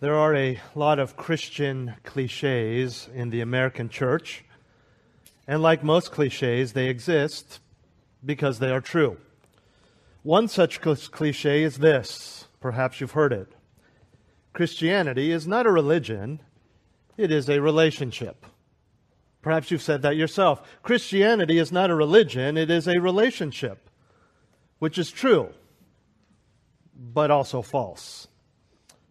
There are a lot of Christian cliches in the American church, and like most cliches, they exist because they are true. One such cliche is this perhaps you've heard it Christianity is not a religion, it is a relationship. Perhaps you've said that yourself. Christianity is not a religion, it is a relationship, which is true, but also false.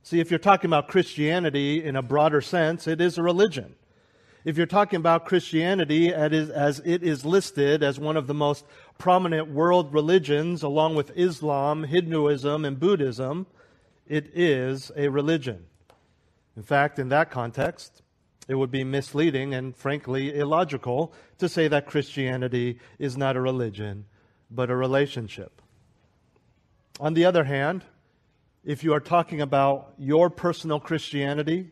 See, if you're talking about Christianity in a broader sense, it is a religion. If you're talking about Christianity as it is listed as one of the most prominent world religions, along with Islam, Hinduism, and Buddhism, it is a religion. In fact, in that context, it would be misleading and frankly illogical to say that Christianity is not a religion, but a relationship. On the other hand, if you are talking about your personal Christianity,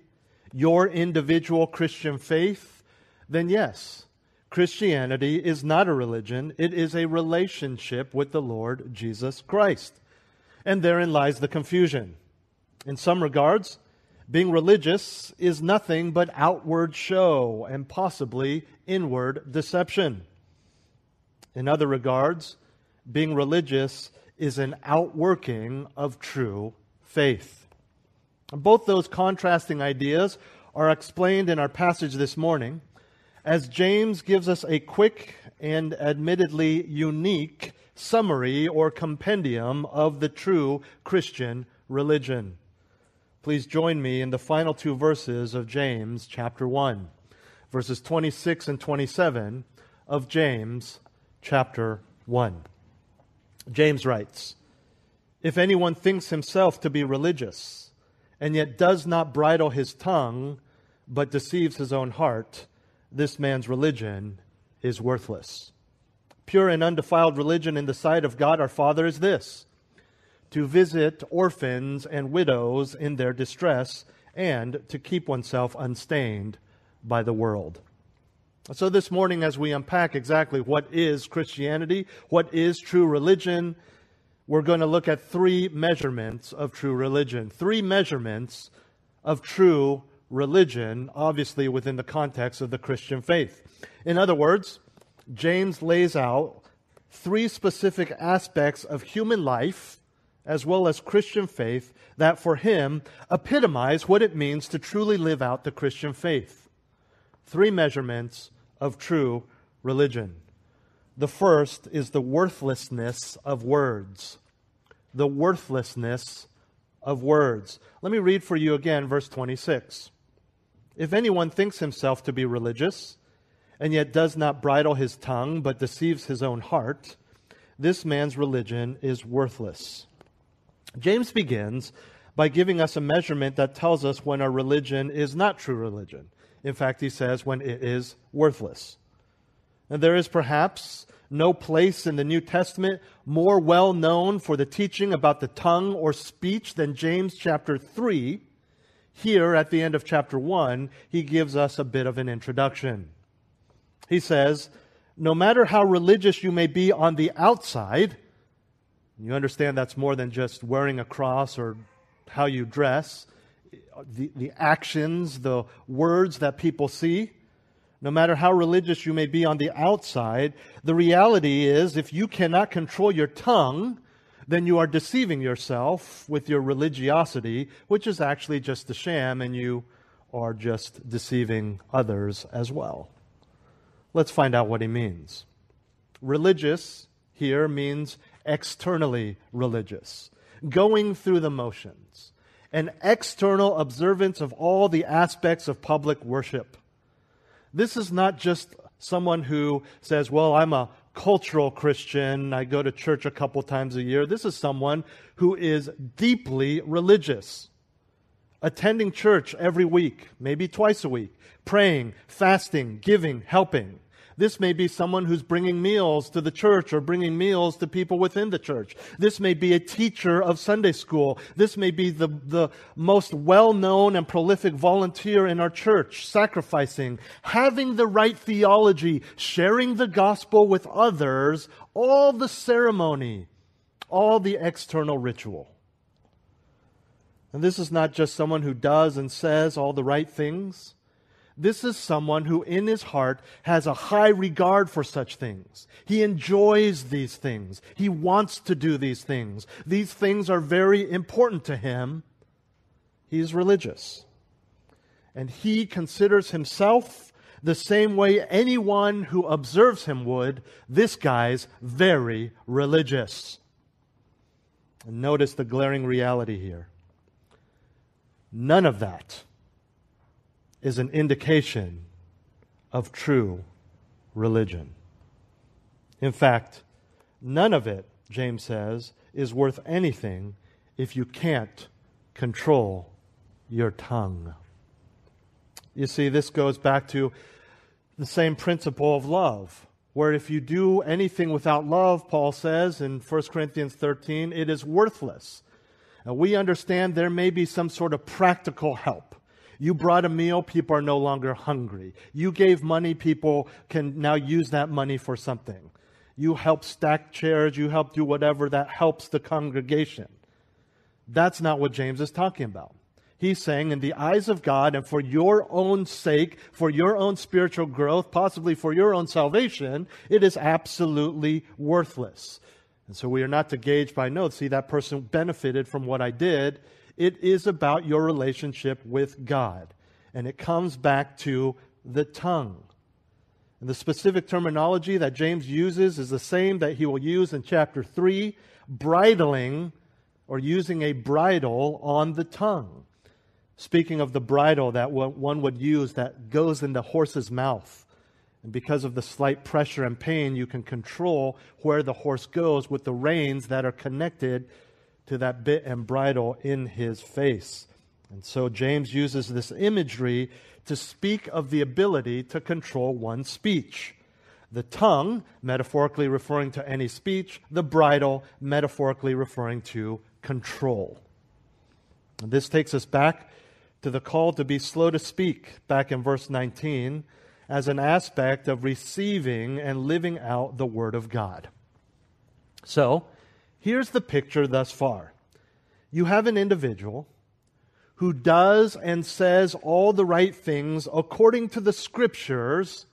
your individual Christian faith, then yes, Christianity is not a religion, it is a relationship with the Lord Jesus Christ. And therein lies the confusion. In some regards, being religious is nothing but outward show and possibly inward deception. In other regards, being religious is an outworking of true faith. Both those contrasting ideas are explained in our passage this morning as James gives us a quick and admittedly unique summary or compendium of the true Christian religion. Please join me in the final two verses of James chapter 1, verses 26 and 27 of James chapter 1. James writes, if anyone thinks himself to be religious and yet does not bridle his tongue but deceives his own heart, this man's religion is worthless. Pure and undefiled religion in the sight of God our Father is this to visit orphans and widows in their distress and to keep oneself unstained by the world. So, this morning, as we unpack exactly what is Christianity, what is true religion, we're going to look at three measurements of true religion. Three measurements of true religion, obviously within the context of the Christian faith. In other words, James lays out three specific aspects of human life as well as Christian faith that for him epitomize what it means to truly live out the Christian faith. Three measurements of true religion. The first is the worthlessness of words. The worthlessness of words. Let me read for you again verse 26. If anyone thinks himself to be religious, and yet does not bridle his tongue, but deceives his own heart, this man's religion is worthless. James begins by giving us a measurement that tells us when our religion is not true religion. In fact, he says when it is worthless. And there is perhaps no place in the New Testament more well known for the teaching about the tongue or speech than James chapter 3. Here at the end of chapter 1, he gives us a bit of an introduction. He says, No matter how religious you may be on the outside, you understand that's more than just wearing a cross or how you dress, the, the actions, the words that people see no matter how religious you may be on the outside, the reality is if you cannot control your tongue, then you are deceiving yourself with your religiosity, which is actually just a sham, and you are just deceiving others as well. Let's find out what he means. Religious here means externally religious, going through the motions, an external observance of all the aspects of public worship this is not just someone who says, Well, I'm a cultural Christian. I go to church a couple times a year. This is someone who is deeply religious, attending church every week, maybe twice a week, praying, fasting, giving, helping. This may be someone who's bringing meals to the church or bringing meals to people within the church. This may be a teacher of Sunday school. This may be the, the most well known and prolific volunteer in our church, sacrificing, having the right theology, sharing the gospel with others, all the ceremony, all the external ritual. And this is not just someone who does and says all the right things. This is someone who, in his heart, has a high regard for such things. He enjoys these things. He wants to do these things. These things are very important to him. He is religious. And he considers himself the same way anyone who observes him would. This guy's very religious. And notice the glaring reality here. None of that is an indication of true religion. In fact, none of it, James says, is worth anything if you can't control your tongue. You see, this goes back to the same principle of love, where if you do anything without love, Paul says in 1 Corinthians 13, it is worthless. We understand there may be some sort of practical help. You brought a meal, people are no longer hungry. You gave money, people can now use that money for something. You help stack chairs, you help do whatever that helps the congregation. That's not what James is talking about. He's saying, in the eyes of God and for your own sake, for your own spiritual growth, possibly for your own salvation, it is absolutely worthless. And so we are not to gauge by, no, see, that person benefited from what I did. It is about your relationship with God. And it comes back to the tongue. And the specific terminology that James uses is the same that he will use in chapter 3 bridling or using a bridle on the tongue. Speaking of the bridle that one would use that goes in the horse's mouth. And because of the slight pressure and pain, you can control where the horse goes with the reins that are connected to that bit and bridle in his face. And so James uses this imagery to speak of the ability to control one's speech. The tongue, metaphorically referring to any speech, the bridle, metaphorically referring to control. And this takes us back to the call to be slow to speak, back in verse 19, as an aspect of receiving and living out the Word of God. So, Here's the picture thus far you have an individual who does and says all the right things according to the scriptures,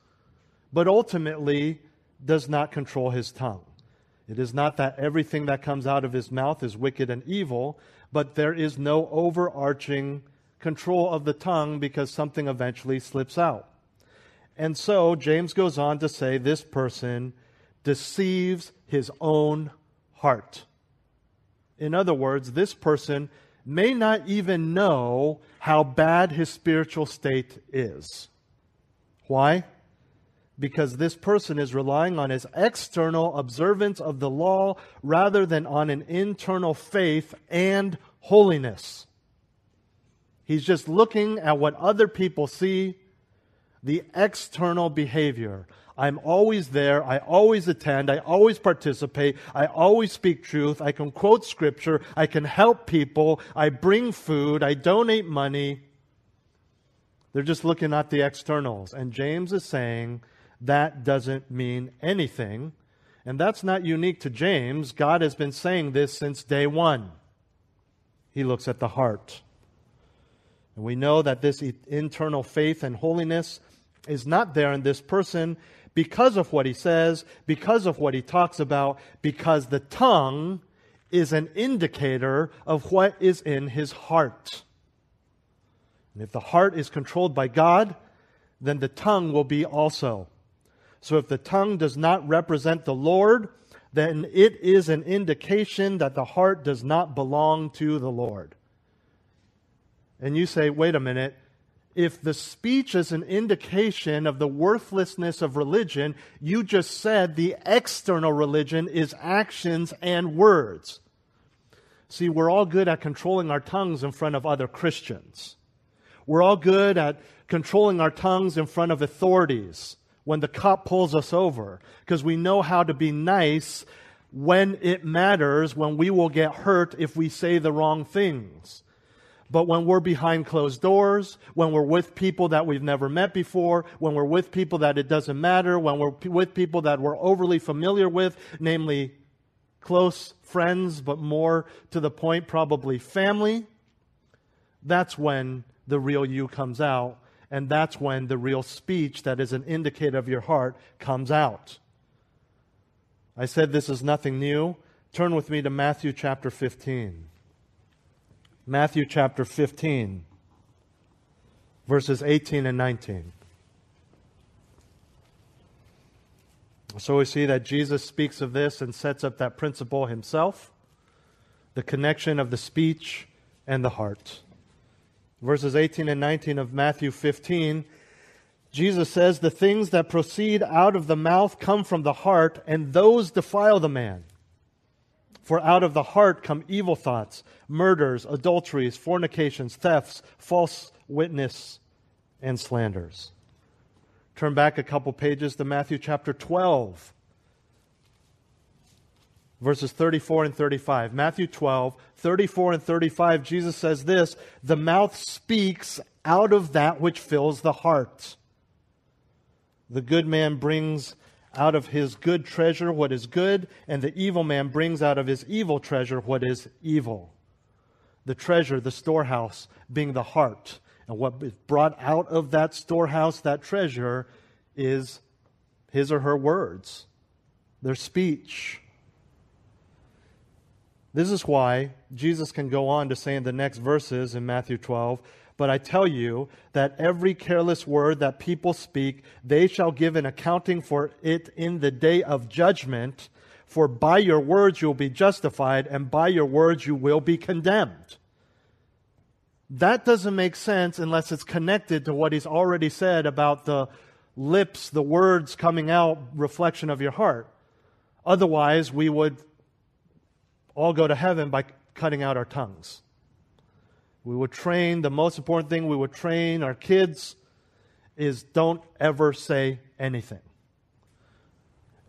but ultimately does not control his tongue. It is not that everything that comes out of his mouth is wicked and evil, but there is no overarching control of the tongue because something eventually slips out. And so James goes on to say this person deceives his own heart. In other words, this person may not even know how bad his spiritual state is. Why? Because this person is relying on his external observance of the law rather than on an internal faith and holiness. He's just looking at what other people see, the external behavior. I'm always there. I always attend. I always participate. I always speak truth. I can quote scripture. I can help people. I bring food. I donate money. They're just looking at the externals. And James is saying that doesn't mean anything. And that's not unique to James. God has been saying this since day one. He looks at the heart. And we know that this internal faith and holiness is not there in this person because of what he says, because of what he talks about, because the tongue is an indicator of what is in his heart. And if the heart is controlled by God, then the tongue will be also. So if the tongue does not represent the Lord, then it is an indication that the heart does not belong to the Lord. And you say, wait a minute, if the speech is an indication of the worthlessness of religion, you just said the external religion is actions and words. See, we're all good at controlling our tongues in front of other Christians. We're all good at controlling our tongues in front of authorities when the cop pulls us over because we know how to be nice when it matters, when we will get hurt if we say the wrong things. But when we're behind closed doors, when we're with people that we've never met before, when we're with people that it doesn't matter, when we're with people that we're overly familiar with, namely close friends, but more to the point, probably family, that's when the real you comes out. And that's when the real speech that is an indicator of your heart comes out. I said this is nothing new. Turn with me to Matthew chapter 15. Matthew chapter 15, verses 18 and 19. So we see that Jesus speaks of this and sets up that principle himself the connection of the speech and the heart. Verses 18 and 19 of Matthew 15, Jesus says, The things that proceed out of the mouth come from the heart, and those defile the man. For out of the heart come evil thoughts, murders, adulteries, fornications, thefts, false witness, and slanders. Turn back a couple pages to Matthew chapter 12, verses 34 and 35. Matthew 12, 34 and 35, Jesus says this The mouth speaks out of that which fills the heart. The good man brings out of his good treasure what is good, and the evil man brings out of his evil treasure what is evil. The treasure, the storehouse, being the heart. And what is brought out of that storehouse, that treasure, is his or her words, their speech. This is why Jesus can go on to say in the next verses in Matthew 12, but I tell you that every careless word that people speak, they shall give an accounting for it in the day of judgment. For by your words you will be justified, and by your words you will be condemned. That doesn't make sense unless it's connected to what he's already said about the lips, the words coming out, reflection of your heart. Otherwise, we would all go to heaven by cutting out our tongues. We would train, the most important thing we would train our kids is don't ever say anything.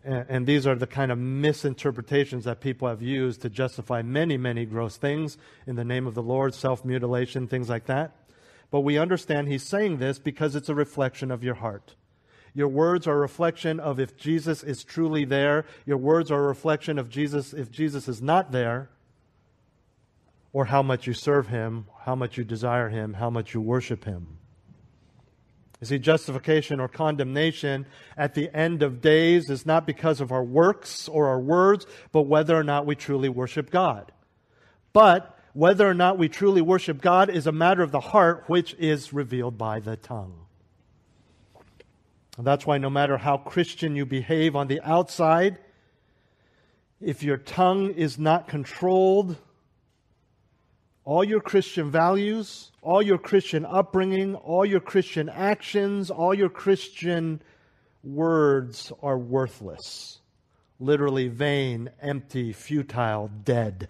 And, and, these are the kind of misinterpretations that people have used to justify many, many gross things in the name of the Lord, self mutilation, things like that. But we understand he's saying this because it's a reflection of your heart. Your words are a reflection of if Jesus is truly there. Your words are a reflection of Jesus if Jesus is not there or how much you serve Him, how much you desire Him, how much you worship Him. You see, justification or condemnation at the end of days is not because of our works or our words, but whether or not we truly worship God. But whether or not we truly worship God is a matter of the heart, which is revealed by the tongue. And that's why no matter how Christian you behave on the outside, if your tongue is not controlled, all your Christian values, all your Christian upbringing, all your Christian actions, all your Christian words are worthless. Literally vain, empty, futile, dead.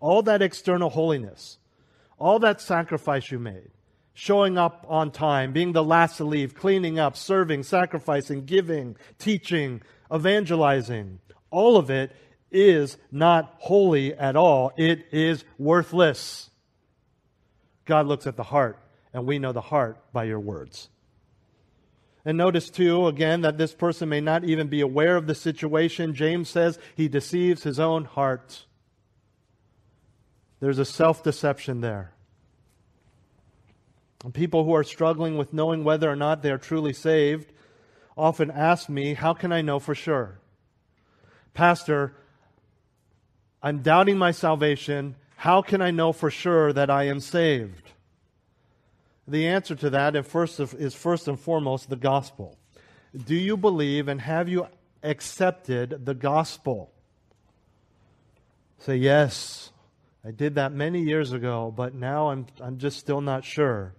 All that external holiness, all that sacrifice you made, showing up on time, being the last to leave, cleaning up, serving, sacrificing, giving, teaching, evangelizing, all of it is not holy at all. It is worthless. God looks at the heart, and we know the heart by your words. And notice, too, again, that this person may not even be aware of the situation. James says he deceives his own heart. There's a self deception there. And people who are struggling with knowing whether or not they are truly saved often ask me, How can I know for sure? Pastor, I'm doubting my salvation. How can I know for sure that I am saved? The answer to that is first, and foremost the gospel. Do you believe and have you accepted the gospel? Say, yes, I did that many years ago, but now I'm, I'm just still not sure.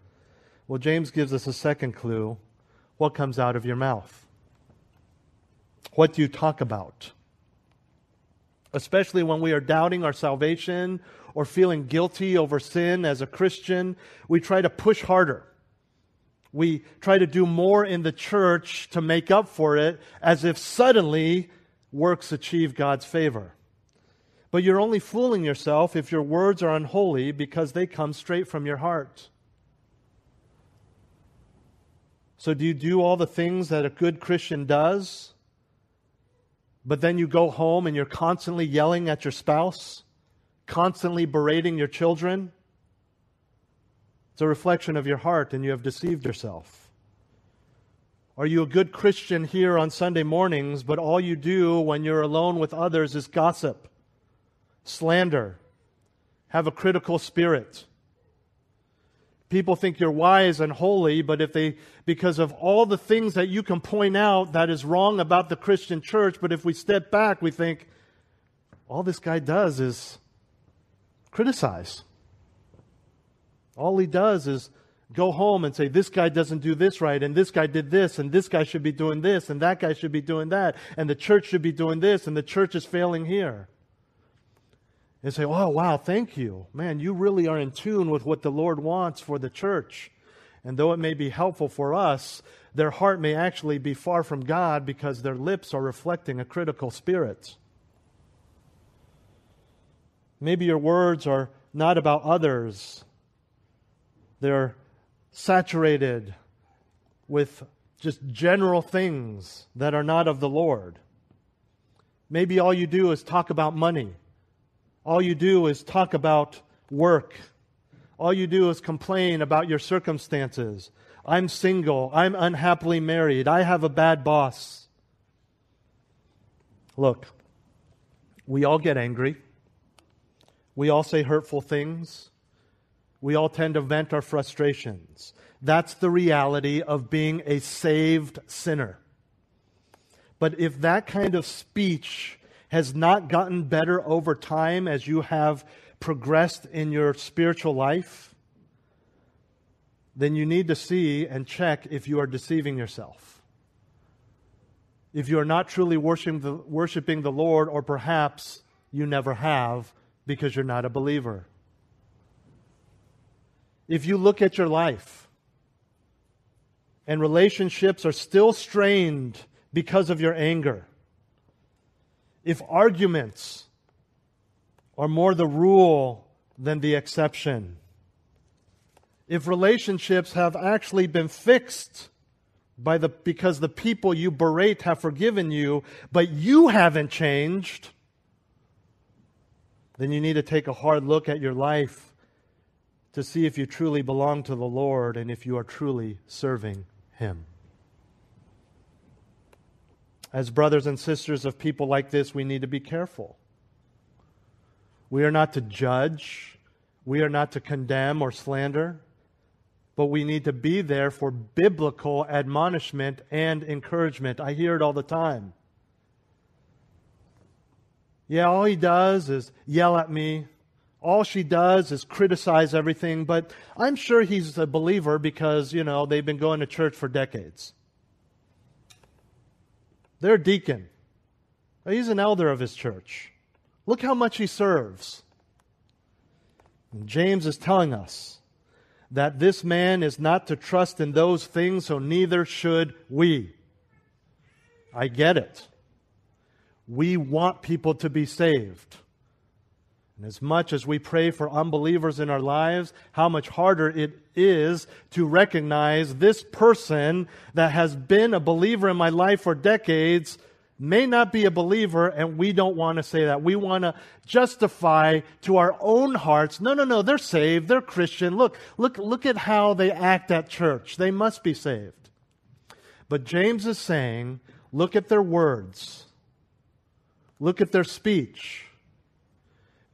Well, James gives us a second clue. What comes out of your mouth? What do you talk about? Especially when we are doubting our salvation or feeling guilty over sin as a Christian, we try to push harder. We try to do more in the church to make up for it as if suddenly works achieve God's favor. But you're only fooling yourself if your words are unholy because they come straight from your heart. So, do you do all the things that a good Christian does, but then you go home and you're constantly yelling at your spouse, constantly berating your children? It's a reflection of your heart, and you have deceived yourself. Are you a good Christian here on Sunday mornings, but all you do when you're alone with others is gossip, slander, have a critical spirit? People think you're wise and holy, but if they, because of all the things that you can point out that is wrong about the Christian church, but if we step back, we think, all this guy does is criticize. All he does is go home and say, this guy doesn't do this right, and this guy did this, and this guy should be doing this, and that guy should be doing that, and the church should be doing this, and the church is failing here and say, Oh, wow, thank you. Man, you really are in tune with what the Lord wants for the church. And though it may be helpful for us, their heart may actually be far from God because their lips are reflecting a critical spirit. Maybe your words are not about others, they're saturated with just general things that are not of the Lord. Maybe all you do is talk about money all you do is talk about work. All you do is complain about your circumstances. I'm single. I'm unhappily married. I have a bad boss. Look, we all get angry. We all say hurtful things. We all tend to vent our frustrations. That's the reality of being a saved sinner. But if that kind of speech has not gotten better over time as you have progressed in your spiritual life, then you need to see and check if you are deceiving yourself. If you are not truly worshiping the, worshiping the Lord, or perhaps you never have because you're not a believer. If you look at your life and relationships are still strained because of your anger, if arguments are more the rule than the exception, if relationships have actually been fixed by the, because the people you berate have forgiven you, but you haven't changed, then you need to take a hard look at your life to see if you truly belong to the Lord and if you are truly serving Him. As brothers and sisters of people like this, we need to be careful. We are not to judge, we are not to condemn or slander, but we need to be there for biblical admonishment and encouragement. I hear it all the time. Yeah, all he does is yell at me. All she does is criticize everything, but I'm sure he's a believer because, you know, they've been going to church for decades. Their deacon. He's an elder of his church. Look how much he serves. And James is telling us that this man is not to trust in those things, so neither should we. I get it. We want people to be saved. And as much as we pray for unbelievers in our lives, how much harder it is to recognize this person that has been a believer in my life for decades may not be a believer, and we don't want to say that. We want to justify to our own hearts, no, no, no, they're saved, they're Christian. Look, look, look at how they act at church. They must be saved. But James is saying, look at their words, look at their speech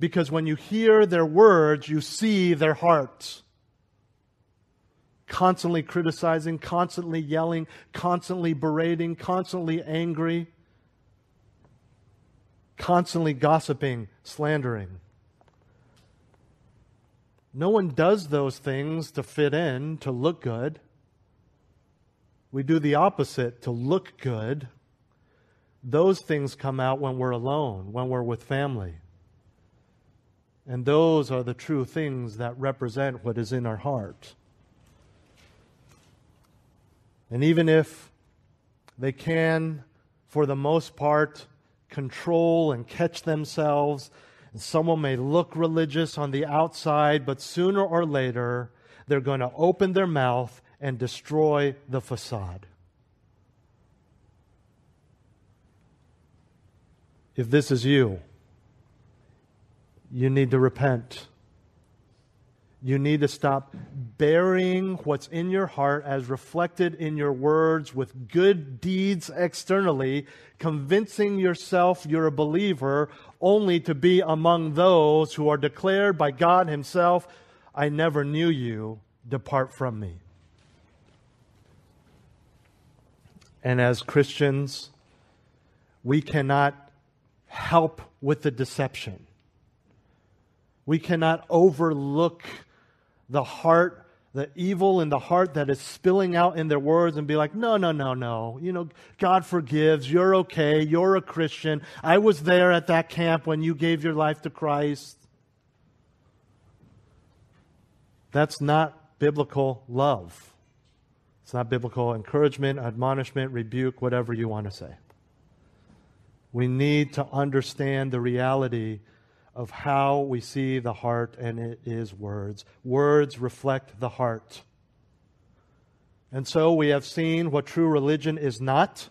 because when you hear their words, you see their hearts. Constantly criticizing, constantly yelling, constantly berating, constantly angry, constantly gossiping, slandering. No one does those things to fit in, to look good. We do the opposite to look good. Those things come out when we're alone, when we're with family. And those are the true things that represent what is in our heart. And even if they can, for the most part, control and catch themselves, and someone may look religious on the outside, but sooner or later, they're going to open their mouth and destroy the facade. If this is you, you need to repent. You need to stop burying what's in your heart as reflected in your words with good deeds externally, convincing yourself you're a believer only to be among those who are declared by God Himself, I never knew you, depart from me. And as Christians, we cannot help with the deception. We cannot overlook the heart, the evil in the heart that is spilling out in their words and be like, no, no, no, no. You know, God forgives. You're okay. You're a Christian. I was there at that camp when you gave your life to Christ. That's not biblical love. It's not biblical encouragement, admonishment, rebuke, whatever you want to say. We need to understand the reality of how we see the heart, and it is words. Words reflect the heart. And so we have seen what true religion is not.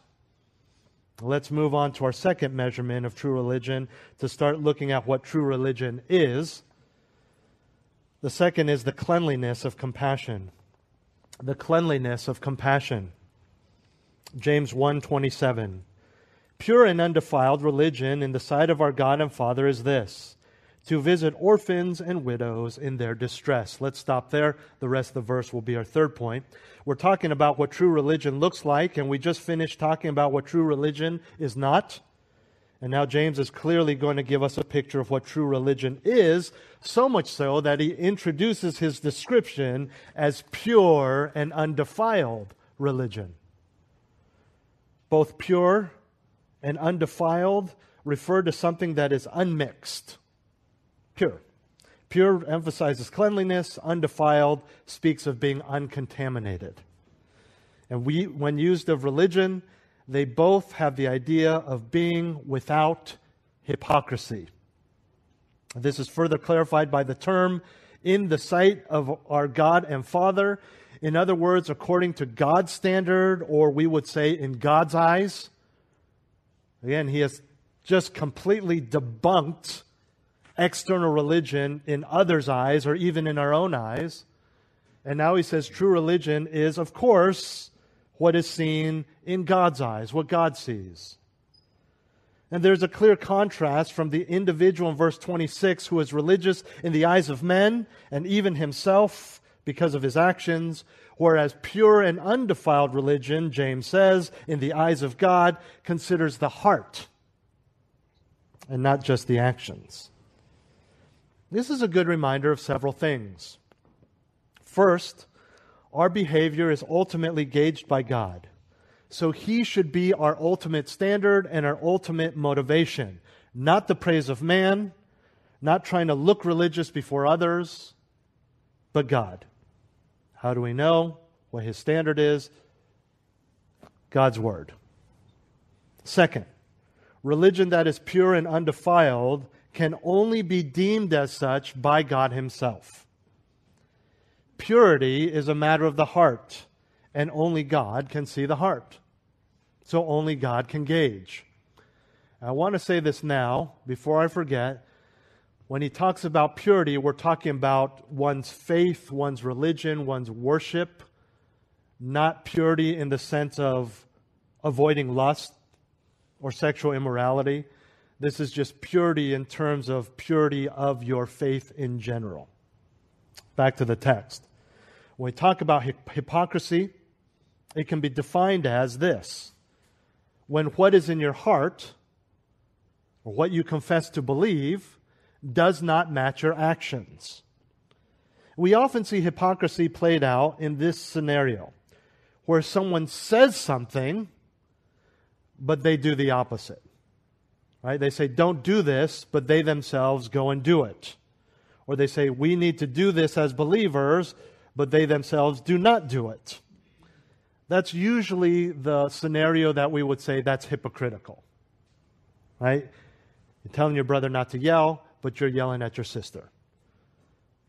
Let's move on to our second measurement of true religion to start looking at what true religion is. The second is the cleanliness of compassion. The cleanliness of compassion. James 1:27 Pure and undefiled religion in the sight of our God and Father is this to visit orphans and widows in their distress. Let's stop there. The rest of the verse will be our third point. We're talking about what true religion looks like, and we just finished talking about what true religion is not. And now James is clearly going to give us a picture of what true religion is, so much so that he introduces his description as pure and undefiled religion. Both pure and undefiled refer to something that is unmixed, pure. Pure emphasizes cleanliness, undefiled speaks of being uncontaminated. And we, when used of religion, they both have the idea of being without hypocrisy. This is further clarified by the term in the sight of our God and Father. In other words, according to God's standard, or we would say in God's eyes. Again, he has just completely debunked external religion in others' eyes or even in our own eyes. And now he says true religion is, of course, what is seen in God's eyes, what God sees. And there's a clear contrast from the individual in verse 26 who is religious in the eyes of men and even himself because of his actions, whereas pure and undefiled religion, James says, in the eyes of God, considers the heart and not just the actions. This is a good reminder of several things. First, our behavior is ultimately gauged by God. So he should be our ultimate standard and our ultimate motivation, not the praise of man, not trying to look religious before others, but God. How do we know what his standard is? God's word. Second, religion that is pure and undefiled can only be deemed as such by God himself. Purity is a matter of the heart, and only God can see the heart. So only God can gauge. I want to say this now, before I forget. When he talks about purity, we're talking about one's faith, one's religion, one's worship, not purity in the sense of avoiding lust or sexual immorality. This is just purity in terms of purity of your faith in general. Back to the text. When we talk about hypocrisy, it can be defined as this when what is in your heart, or what you confess to believe, does not match your actions. We often see hypocrisy played out in this scenario where someone says something, but they do the opposite. Right? They say, don't do this, but they themselves go and do it. Or they say, we need to do this as believers, but they themselves do not do it. That's usually the scenario that we would say that's hypocritical. Right? You're telling your brother not to yell, but you're yelling at your sister.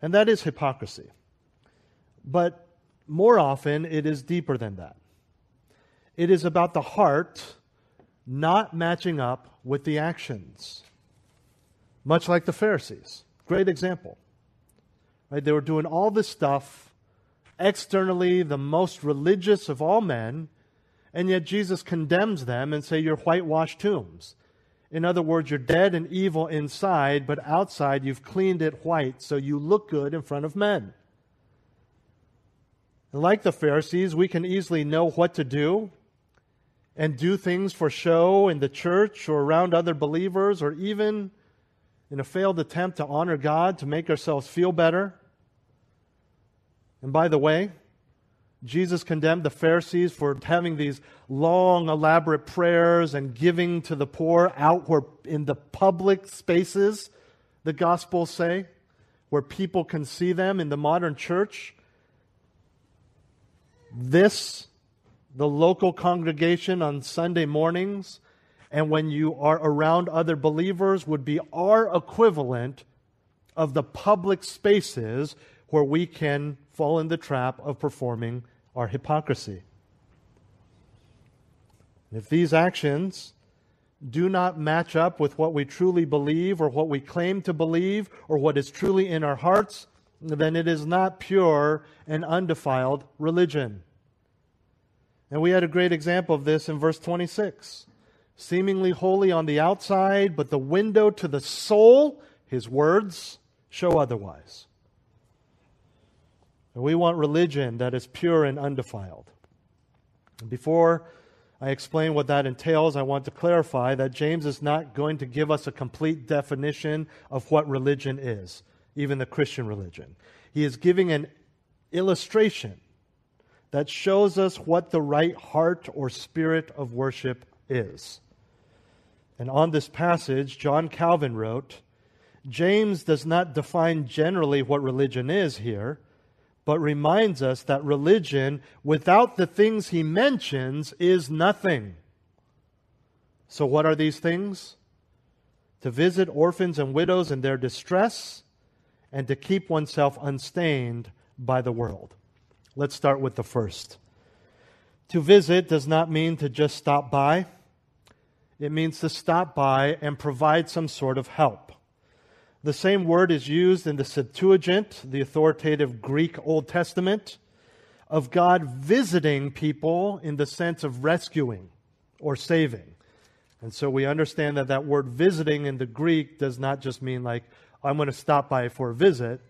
And that is hypocrisy. But more often, it is deeper than that. It is about the heart not matching up with the actions. Much like the Pharisees. Great example. Right? They were doing all this stuff, externally the most religious of all men, and yet Jesus condemns them and say, You're whitewashed tombs. In other words, you're dead and evil inside, but outside you've cleaned it white so you look good in front of men. And like the Pharisees, we can easily know what to do and do things for show in the church or around other believers or even in a failed attempt to honor God to make ourselves feel better. And by the way, Jesus condemned the Pharisees for having these long, elaborate prayers and giving to the poor out where in the public spaces, the Gospels say, where people can see them in the modern church. This, the local congregation on Sunday mornings, and when you are around other believers, would be our equivalent of the public spaces where we can fall in the trap of performing our hypocrisy. If these actions do not match up with what we truly believe or what we claim to believe or what is truly in our hearts, then it is not pure and undefiled religion. And we had a great example of this in verse 26. Seemingly holy on the outside, but the window to the soul, his words, show otherwise. We want religion that is pure and undefiled. And before I explain what that entails, I want to clarify that James is not going to give us a complete definition of what religion is, even the Christian religion. He is giving an illustration that shows us what the right heart or spirit of worship is. And on this passage, John Calvin wrote James does not define generally what religion is here but reminds us that religion, without the things he mentions, is nothing. So, what are these things? To visit orphans and widows in their distress, and to keep oneself unstained by the world. Let's start with the first. To visit does not mean to just stop by, it means to stop by and provide some sort of help. The same word is used in the Septuagint, the authoritative Greek Old Testament, of God visiting people in the sense of rescuing or saving. And so we understand that that word visiting in the Greek does not just mean like, I'm going to stop by for a visit.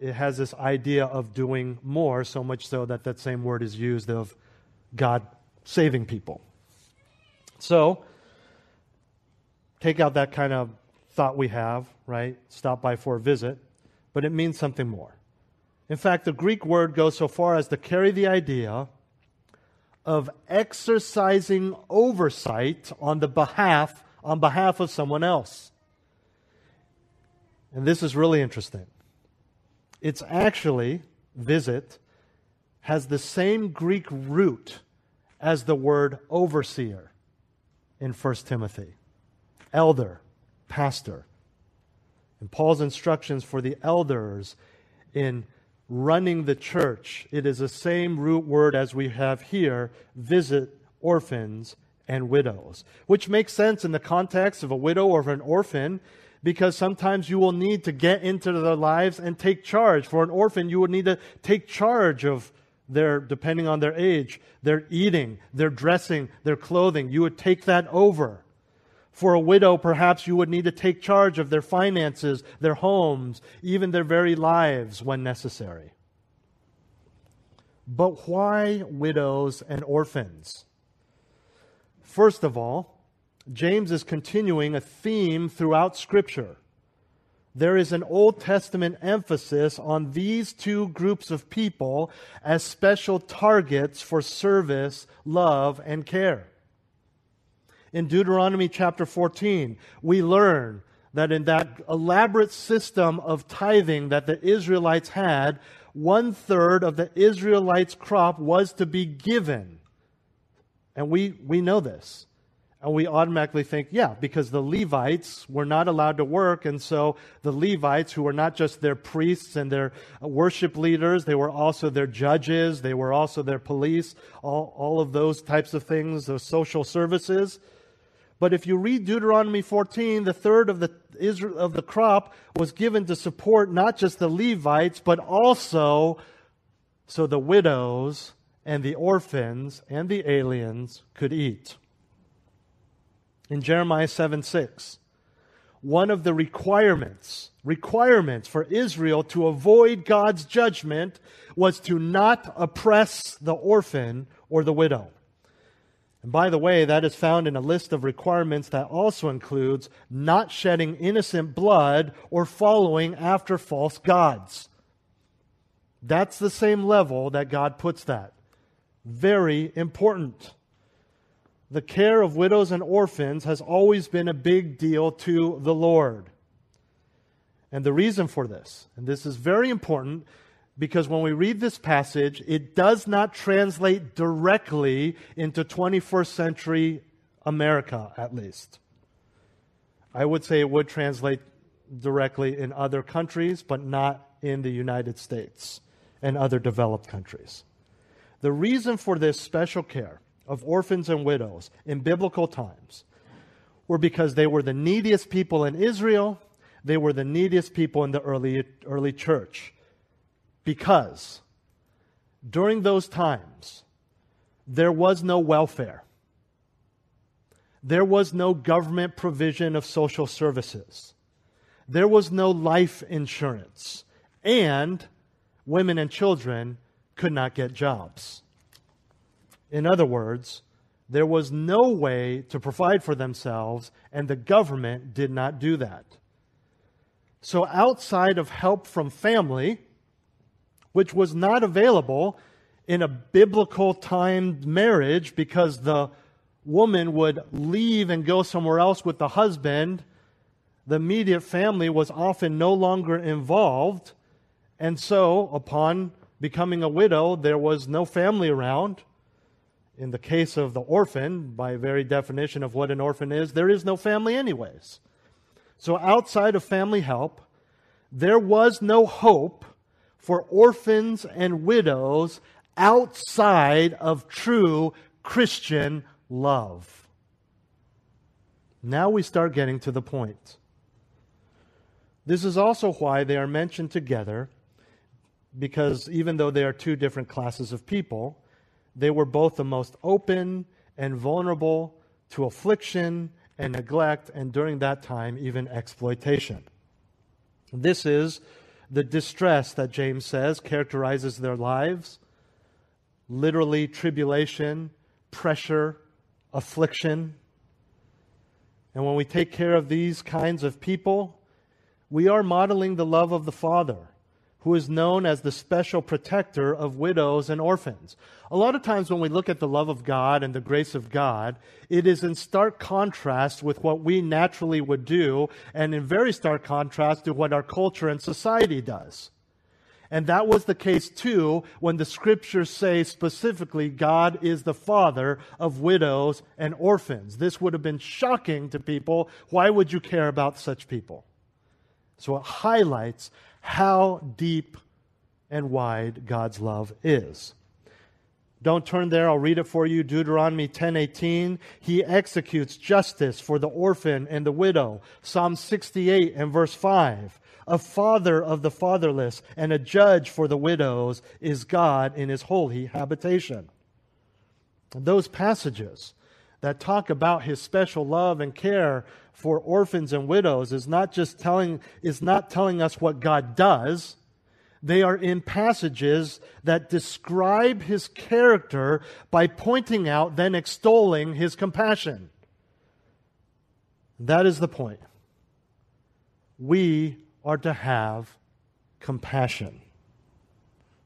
It has this idea of doing more, so much so that that same word is used of God saving people. So, take out that kind of thought we have, right? Stop by for a visit, but it means something more. In fact, the Greek word goes so far as to carry the idea of exercising oversight on the behalf on behalf of someone else. And this is really interesting. It's actually visit has the same Greek root as the word overseer in 1 Timothy. Elder, pastor. And Paul's instructions for the elders in running the church, it is the same root word as we have here visit orphans and widows, which makes sense in the context of a widow or an orphan because sometimes you will need to get into their lives and take charge. For an orphan, you would need to take charge of their, depending on their age, their eating, their dressing, their clothing. You would take that over. For a widow, perhaps you would need to take charge of their finances, their homes, even their very lives when necessary. But why widows and orphans? First of all, James is continuing a theme throughout Scripture there is an Old Testament emphasis on these two groups of people as special targets for service, love, and care. In Deuteronomy chapter 14, we learn that in that elaborate system of tithing that the Israelites had, one third of the Israelites' crop was to be given. And we, we know this. And we automatically think, yeah, because the Levites were not allowed to work. And so the Levites, who were not just their priests and their worship leaders, they were also their judges, they were also their police, all, all of those types of things, those social services. But if you read Deuteronomy 14, the third of the, Israel, of the crop was given to support not just the Levites, but also so the widows and the orphans and the aliens could eat in Jeremiah 7 6. One of the requirements, requirements for Israel to avoid God's judgment was to not oppress the orphan or the widow. And by the way, that is found in a list of requirements that also includes not shedding innocent blood or following after false gods. That's the same level that God puts that. Very important the care of widows and orphans has always been a big deal to the Lord. And the reason for this, and this is very important because when we read this passage, it does not translate directly into 21st century America, at least. I would say it would translate directly in other countries, but not in the United States and other developed countries. The reason for this special care of orphans and widows in biblical times were because they were the neediest people in Israel, they were the neediest people in the early, early church. Because during those times, there was no welfare. There was no government provision of social services. There was no life insurance. And women and children could not get jobs. In other words, there was no way to provide for themselves, and the government did not do that. So, outside of help from family, which was not available in a biblical timed marriage because the woman would leave and go somewhere else with the husband, the immediate family was often no longer involved. And so, upon becoming a widow, there was no family around. In the case of the orphan, by very definition of what an orphan is, there is no family, anyways. So, outside of family help, there was no hope for orphans and widows outside of true Christian love. Now we start getting to the point. This is also why they are mentioned together, because even though they are two different classes of people, they were both the most open and vulnerable to affliction and neglect, and during that time, even exploitation. This is the distress that James says characterizes their lives literally, tribulation, pressure, affliction. And when we take care of these kinds of people, we are modeling the love of the Father who is known as the special protector of widows and orphans. A lot of times when we look at the love of God and the grace of God, it is in stark contrast with what we naturally would do and in very stark contrast to what our culture and society does. And that was the case too when the scriptures say specifically God is the father of widows and orphans. This would have been shocking to people. Why would you care about such people? So it highlights how deep and wide God's love is. Don't turn there, I'll read it for you. Deuteronomy 10:18, he executes justice for the orphan and the widow. Psalm 68 and verse 5, a father of the fatherless and a judge for the widows is God in his holy habitation. Those passages that talk about his special love and care for orphans and widows is not just telling is not telling us what God does. They are in passages that describe his character by pointing out then extolling his compassion. That is the point. We are to have compassion.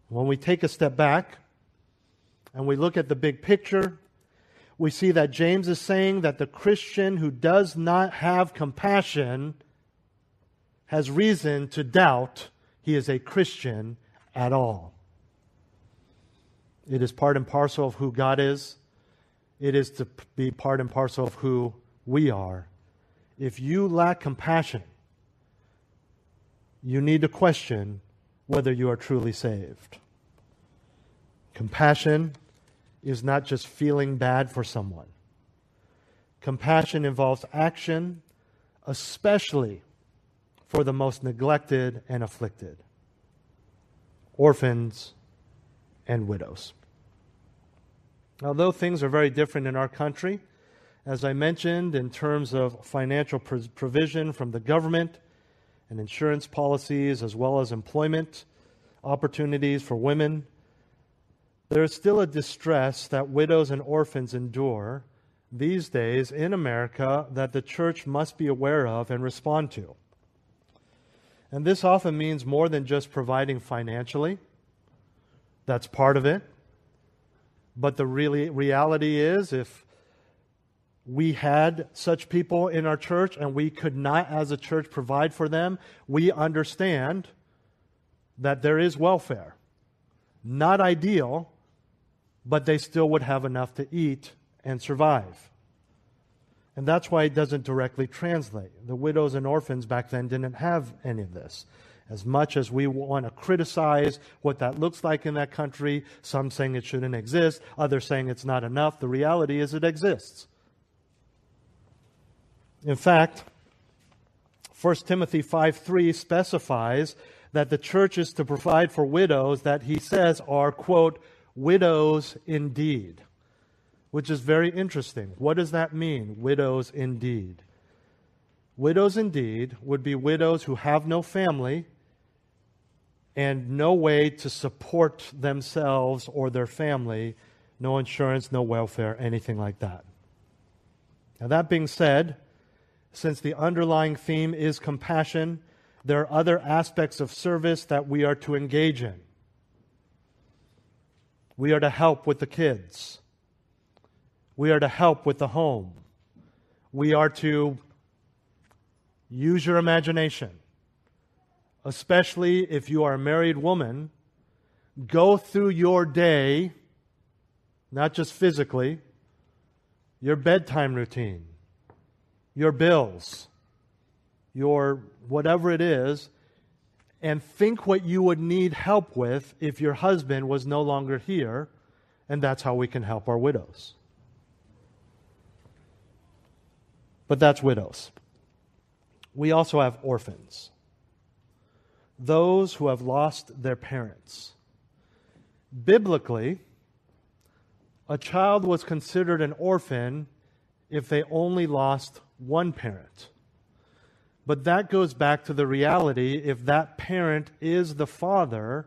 When we take a step back and we look at the big picture, we see that James is saying that the Christian who does not have compassion has reason to doubt he is a Christian at all. It is part and parcel of who God is. It is to be part and parcel of who we are. If you lack compassion, you need to question whether you are truly saved. Compassion is not just feeling bad for someone. Compassion involves action, especially for the most neglected and afflicted orphans and widows. Although things are very different in our country, as I mentioned, in terms of financial provision from the government and insurance policies, as well as employment opportunities for women, there is still a distress that widows and orphans endure these days in America that the church must be aware of and respond to. And this often means more than just providing financially. That's part of it. But the really reality is if we had such people in our church and we could not as a church provide for them, we understand that there is welfare. Not ideal, but they still would have enough to eat and survive. And that's why it doesn't directly translate. The widows and orphans back then didn't have any of this. As much as we want to criticize what that looks like in that country, some saying it shouldn't exist, others saying it's not enough, the reality is it exists. In fact, 1 Timothy 5 3 specifies that the church is to provide for widows that he says are, quote, widows indeed, which is very interesting. What does that mean, widows indeed? Widows indeed would be widows who have no family and no way to support themselves or their family, no insurance, no welfare, anything like that. Now, that being said, since the underlying theme is compassion, there are other aspects of service that we are to engage in. We are to help with the kids. We are to help with the home. We are to use your imagination, especially if you are a married woman. Go through your day, not just physically, your bedtime routine, your bills, your whatever it is, and think what you would need help with if your husband was no longer here, and that's how we can help our widows. But that's widows. We also have orphans, those who have lost their parents. Biblically, a child was considered an orphan if they only lost one parent. But that goes back to the reality if that parent is the father,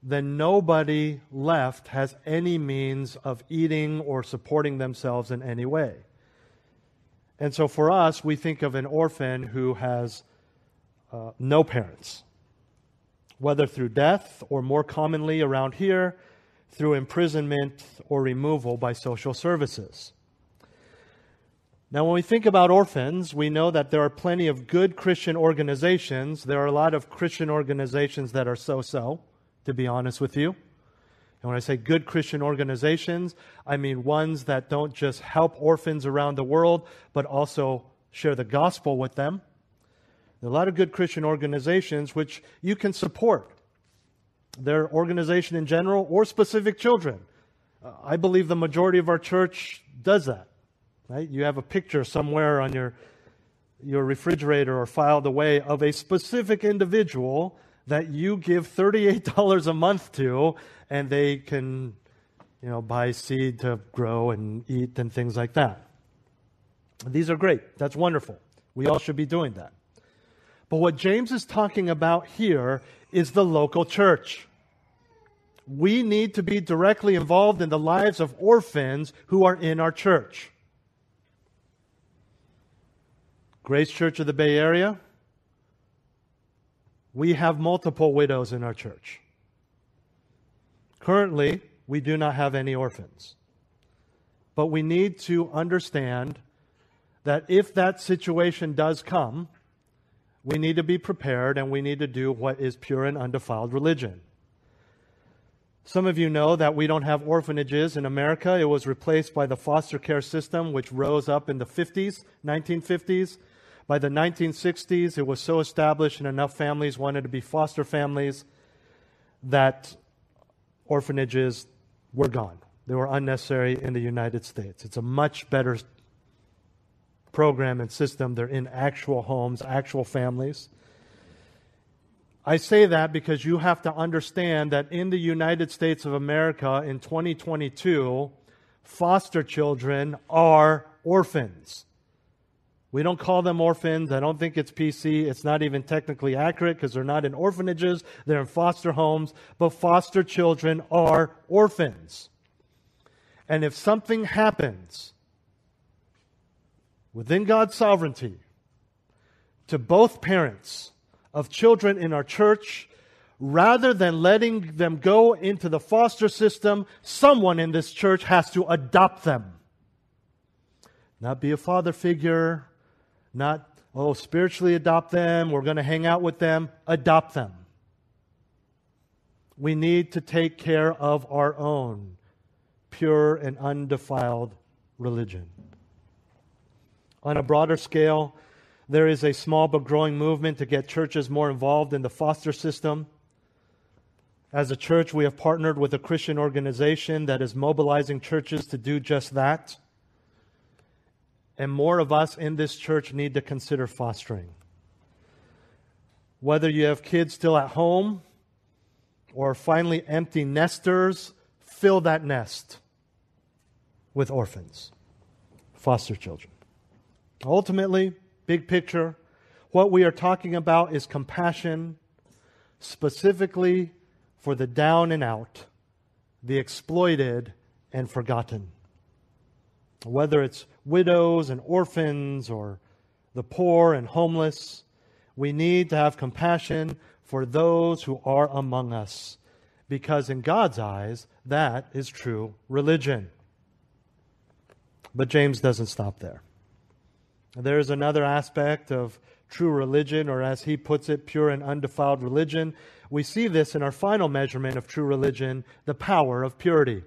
then nobody left has any means of eating or supporting themselves in any way. And so for us, we think of an orphan who has uh, no parents, whether through death or more commonly around here, through imprisonment or removal by social services. Now, when we think about orphans, we know that there are plenty of good Christian organizations. There are a lot of Christian organizations that are so so, to be honest with you. And when I say good Christian organizations, I mean ones that don't just help orphans around the world, but also share the gospel with them. There are a lot of good Christian organizations which you can support. Their organization in general or specific children. Uh, I believe the majority of our church does that. Right? You have a picture somewhere on your, your refrigerator or filed away of a specific individual that you give $38 a month to, and they can you know, buy seed to grow and eat and things like that. These are great. That's wonderful. We all should be doing that. But what James is talking about here is the local church. We need to be directly involved in the lives of orphans who are in our church. Grace Church of the Bay Area, we have multiple widows in our church. Currently, we do not have any orphans. But we need to understand that if that situation does come, we need to be prepared and we need to do what is pure and undefiled religion. Some of you know that we don't have orphanages in America. It was replaced by the foster care system, which rose up in the 50s, 1950s. By the 1960s, it was so established and enough families wanted to be foster families that orphanages were gone. They were unnecessary in the United States. It's a much better program and system. They're in actual homes, actual families. I say that because you have to understand that in the United States of America in 2022, foster children are orphans. We don't call them orphans. I don't think it's PC. It's not even technically accurate because they're not in orphanages, they're in foster homes. But foster children are orphans. And if something happens within God's sovereignty to both parents of children in our church, rather than letting them go into the foster system, someone in this church has to adopt them. Not be a father figure, not, oh, spiritually adopt them, we're going to hang out with them. Adopt them. We need to take care of our own pure and undefiled religion. On a broader scale, there is a small but growing movement to get churches more involved in the foster system. As a church, we have partnered with a Christian organization that is mobilizing churches to do just that. And more of us in this church need to consider fostering. Whether you have kids still at home or finally empty nesters, fill that nest with orphans, foster children. Ultimately, big picture, what we are talking about is compassion specifically for the down and out, the exploited and forgotten. Whether it's widows and orphans or the poor and homeless. We need to have compassion for those who are among us because, in God's eyes, that is true religion. But James doesn't stop there. There is another aspect of true religion, or as he puts it, pure and undefiled religion. We see this in our final measurement of true religion the power of purity.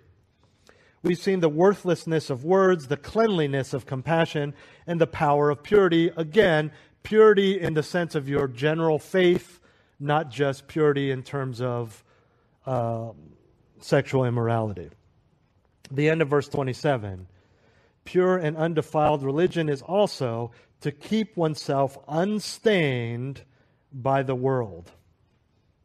We've seen the worthlessness of words, the cleanliness of compassion, and the power of purity. Again, purity in the sense of your general faith, not just purity in terms of uh, sexual immorality. The end of verse 27 pure and undefiled religion is also to keep oneself unstained by the world.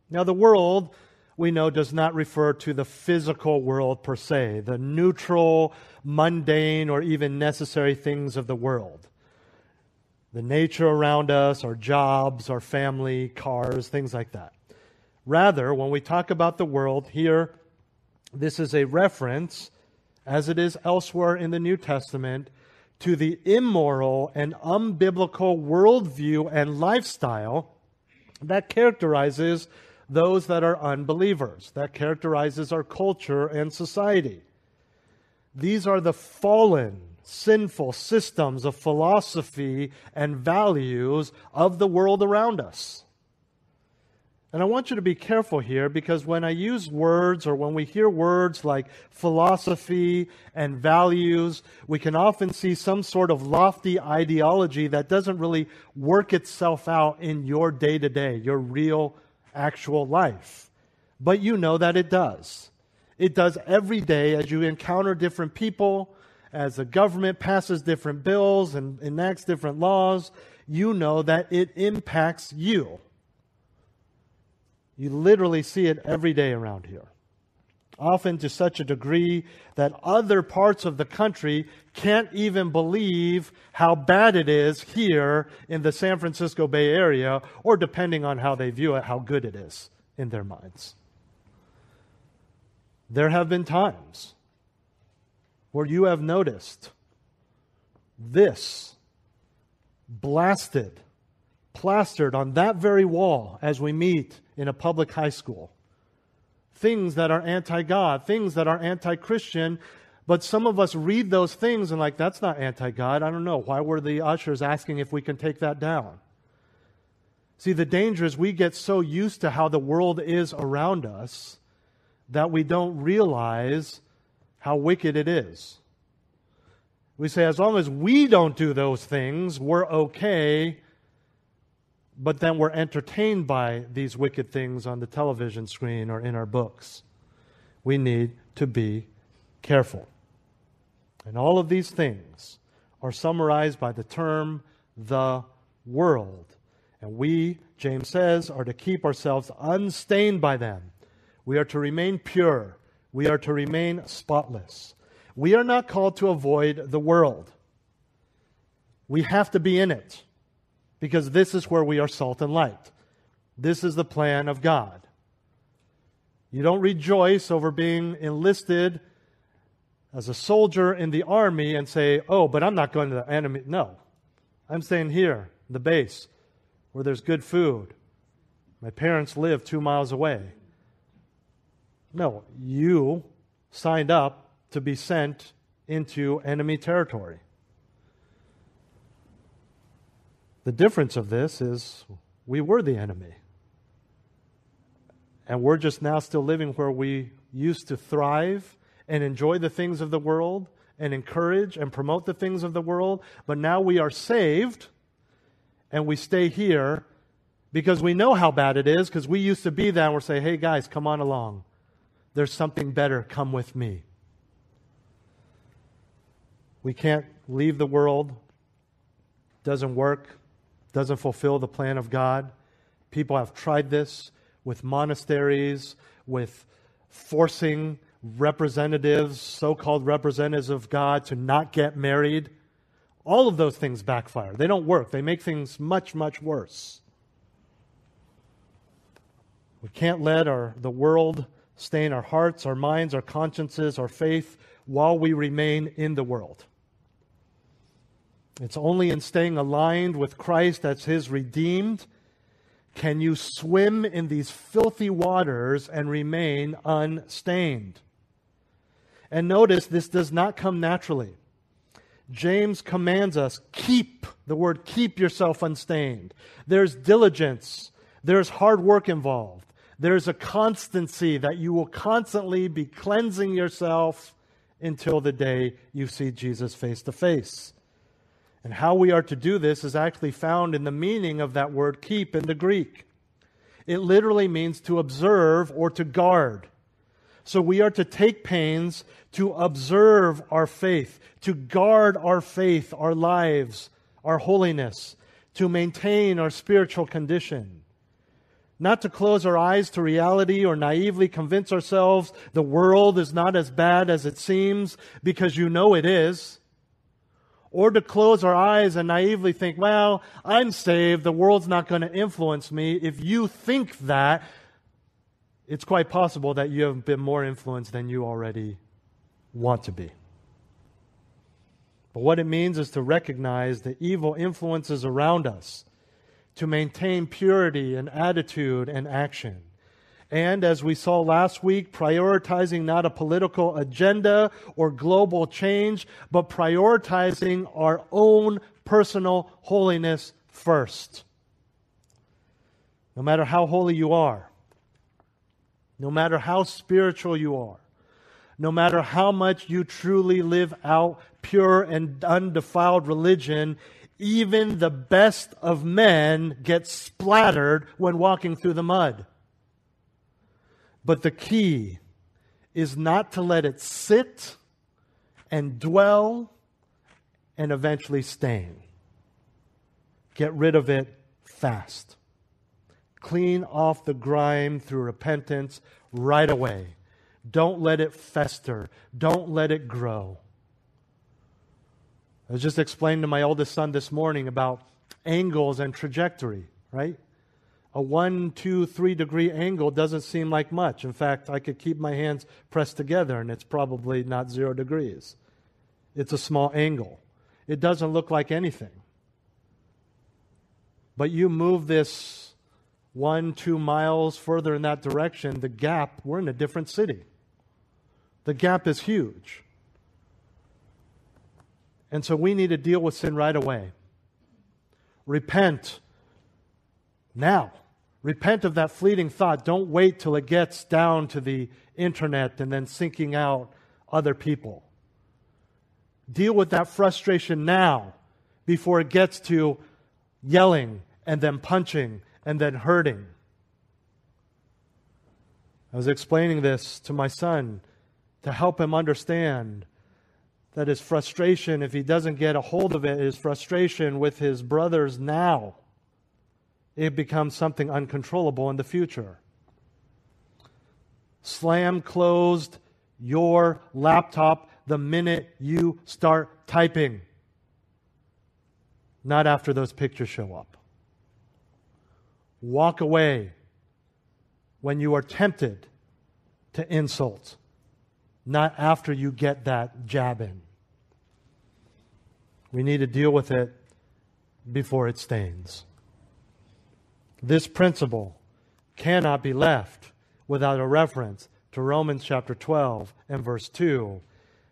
Now, the world we know does not refer to the physical world per se, the neutral, mundane, or even necessary things of the world. The nature around us, our jobs, our family, cars, things like that. Rather, when we talk about the world, here, this is a reference, as it is elsewhere in the New Testament, to the immoral and unbiblical worldview and lifestyle that characterizes those that are unbelievers. That characterizes our culture and society. These are the fallen, sinful systems of philosophy and values of the world around us. And I want you to be careful here because when I use words or when we hear words like philosophy and values, we can often see some sort of lofty ideology that doesn't really work itself out in your day to day, your real actual life. But you know that it does. It does every day as you encounter different people, as the government passes different bills and enacts different laws. You know that it impacts you. You literally see it every day around here. Often to such a degree that other parts of the country can't even believe how bad it is here in the San Francisco Bay Area, or depending on how they view it, how good it is in their minds. There have been times where you have noticed this blasted plastered on that very wall as we meet in a public high school. Things that are anti God, things that are anti Christian, but some of us read those things and, like, that's not anti God. I don't know. Why were the ushers asking if we can take that down? See, the danger is we get so used to how the world is around us that we don't realize how wicked it is. We say, as long as we don't do those things, we're okay but then we're entertained by these wicked things on the television screen or in our books. We need to be careful. And all of these things are summarized by the term the world. And we, James says, are to keep ourselves unstained by them. We are to remain pure. We are to remain spotless. We are not called to avoid the world. We have to be in it because this is where we are salt and light. This is the plan of God. You don't rejoice over being enlisted as a soldier in the army and say, oh, but I'm not going to the enemy. No. I'm staying here, the base, where there's good food. My parents live two miles away. No, you signed up to be sent into enemy territory. The difference of this is we were the enemy. And we're just now still living where we used to thrive and enjoy the things of the world and encourage and promote the things of the world. But now we are saved and we stay here because we know how bad it is because we used to be there and we're saying, hey guys, come on along. There's something better. Come with me. We can't leave the world. Doesn't work doesn't fulfill the plan of God. People have tried this with monasteries, with forcing representatives, so called representatives of God, to not get married. All of those things backfire. They don't work, they make things much, much worse. We can't let our, the world stain our hearts, our minds, our consciences, our faith while we remain in the world. It's only in staying aligned with Christ as his redeemed can you swim in these filthy waters and remain unstained. And notice this does not come naturally. James commands us keep, the word keep yourself unstained. There's diligence, there's hard work involved, there's a constancy that you will constantly be cleansing yourself until the day you see Jesus face to face. And how we are to do this is actually found in the meaning of that word keep in the Greek. It literally means to observe or to guard. So we are to take pains to observe our faith, to guard our faith, our lives, our holiness, to maintain our spiritual condition. Not to close our eyes to reality or naively convince ourselves the world is not as bad as it seems because you know it is or to close our eyes and naively think, well, I'm saved, the world's not going to influence me. If you think that, it's quite possible that you have been more influenced than you already want to be. But what it means is to recognize the evil influences around us, to maintain purity and attitude and action and, as we saw last week, prioritizing not a political agenda or global change, but prioritizing our own personal holiness first. No matter how holy you are, no matter how spiritual you are, no matter how much you truly live out pure and undefiled religion, even the best of men get splattered when walking through the mud. But the key is not to let it sit and dwell and eventually stain. Get rid of it fast. Clean off the grime through repentance right away. Don't let it fester. Don't let it grow. I was just explaining to my oldest son this morning about angles and trajectory, right? a one, two, three degree angle doesn't seem like much. In fact, I could keep my hands pressed together and it's probably not zero degrees. It's a small angle. It doesn't look like anything. But you move this one, two miles further in that direction, the gap, we're in a different city. The gap is huge. And so we need to deal with sin right away. Repent now. Repent of that fleeting thought. Don't wait till it gets down to the internet and then sinking out other people. Deal with that frustration now before it gets to yelling and then punching and then hurting. I was explaining this to my son to help him understand that his frustration, if he doesn't get a hold of it, his frustration with his brothers now, it becomes something uncontrollable in the future. Slam closed your laptop the minute you start typing, not after those pictures show up. Walk away when you are tempted to insult, not after you get that jab in. We need to deal with it before it stains. This principle cannot be left without a reference to Romans chapter 12 and verse 2,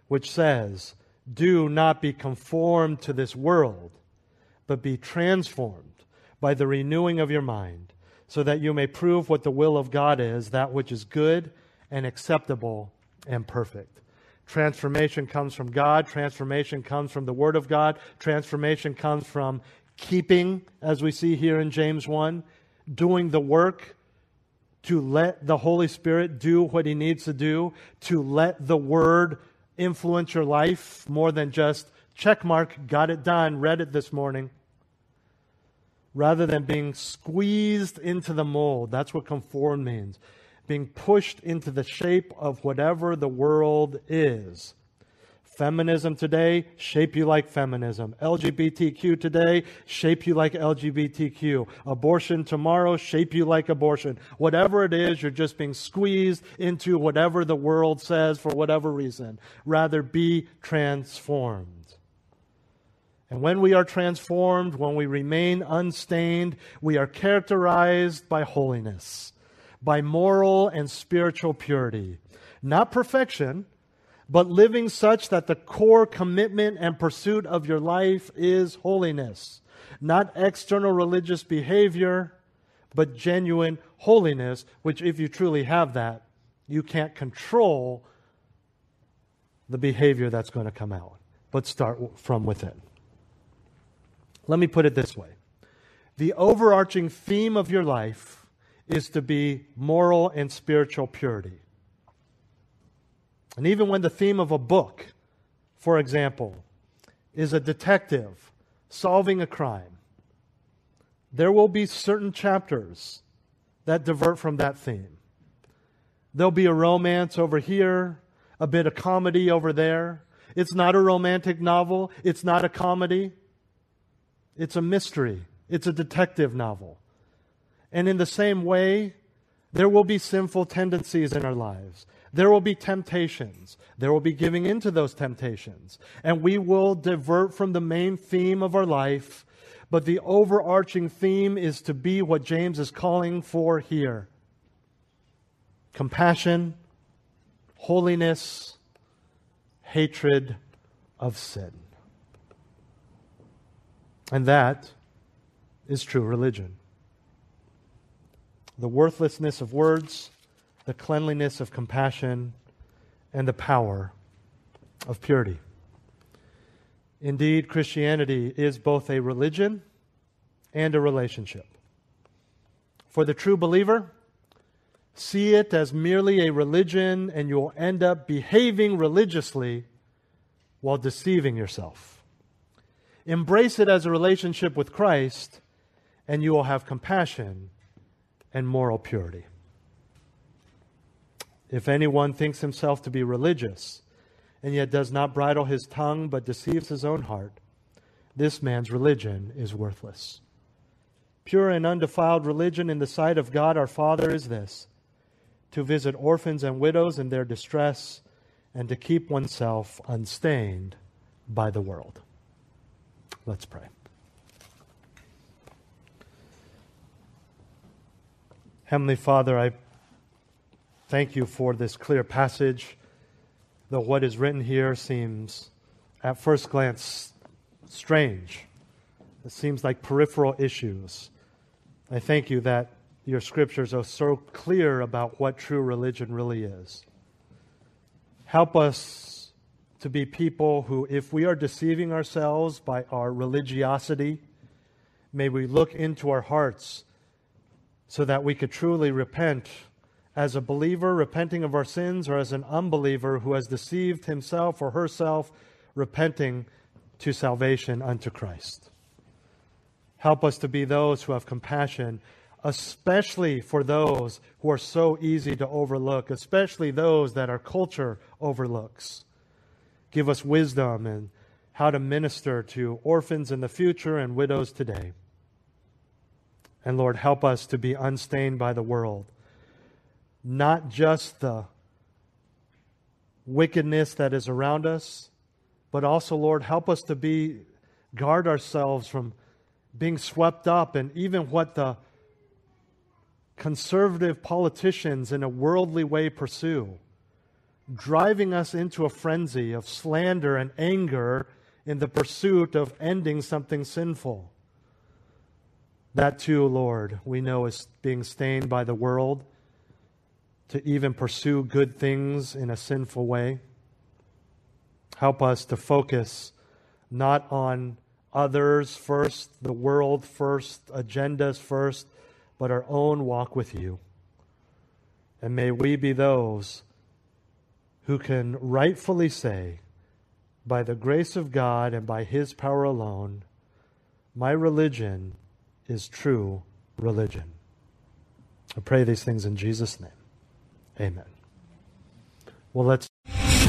which says, Do not be conformed to this world, but be transformed by the renewing of your mind, so that you may prove what the will of God is, that which is good and acceptable and perfect. Transformation comes from God. Transformation comes from the Word of God. Transformation comes from keeping, as we see here in James 1, doing the work to let the Holy Spirit do what He needs to do, to let the Word influence your life more than just check mark, got it done, read it this morning. Rather than being squeezed into the mold. That's what conform means. Being pushed into the shape of whatever the world is. Feminism today, shape you like feminism. LGBTQ today, shape you like LGBTQ. Abortion tomorrow, shape you like abortion. Whatever it is, you're just being squeezed into whatever the world says for whatever reason. Rather, be transformed. And when we are transformed, when we remain unstained, we are characterized by holiness, by moral and spiritual purity. Not perfection but living such that the core commitment and pursuit of your life is holiness. Not external religious behavior, but genuine holiness, which, if you truly have that, you can't control the behavior that's going to come out, but start from within. Let me put it this way the overarching theme of your life is to be moral and spiritual purity. And even when the theme of a book, for example, is a detective solving a crime, there will be certain chapters that divert from that theme. There'll be a romance over here, a bit of comedy over there. It's not a romantic novel, it's not a comedy, it's a mystery, it's a detective novel. And in the same way, there will be sinful tendencies in our lives. There will be temptations. There will be giving into those temptations. And we will divert from the main theme of our life. But the overarching theme is to be what James is calling for here compassion, holiness, hatred of sin. And that is true religion. The worthlessness of words the cleanliness of compassion, and the power of purity. Indeed, Christianity is both a religion and a relationship. For the true believer, see it as merely a religion and you'll end up behaving religiously while deceiving yourself. Embrace it as a relationship with Christ and you will have compassion and moral purity. If anyone thinks himself to be religious, and yet does not bridle his tongue but deceives his own heart, this man's religion is worthless. Pure and undefiled religion in the sight of God our Father is this to visit orphans and widows in their distress, and to keep oneself unstained by the world. Let's pray. Heavenly Father, I thank you for this clear passage, though what is written here seems, at first glance, strange. It seems like peripheral issues. I thank you that your scriptures are so clear about what true religion really is. Help us to be people who, if we are deceiving ourselves by our religiosity, may we look into our hearts so that we could truly repent as a believer repenting of our sins or as an unbeliever who has deceived himself or herself repenting to salvation unto Christ. Help us to be those who have compassion, especially for those who are so easy to overlook, especially those that our culture overlooks. Give us wisdom and how to minister to orphans in the future and widows today. And Lord, help us to be unstained by the world. Not just the wickedness that is around us, but also, Lord, help us to be guard ourselves from being swept up and even what the conservative politicians in a worldly way pursue, driving us into a frenzy of slander and anger in the pursuit of ending something sinful. That too, Lord, we know is being stained by the world to even pursue good things in a sinful way. Help us to focus not on others first, the world first, agendas first, but our own walk with you. And may we be those who can rightfully say, by the grace of God and by His power alone, my religion is true religion. I pray these things in Jesus' name. Amen. Well, let's.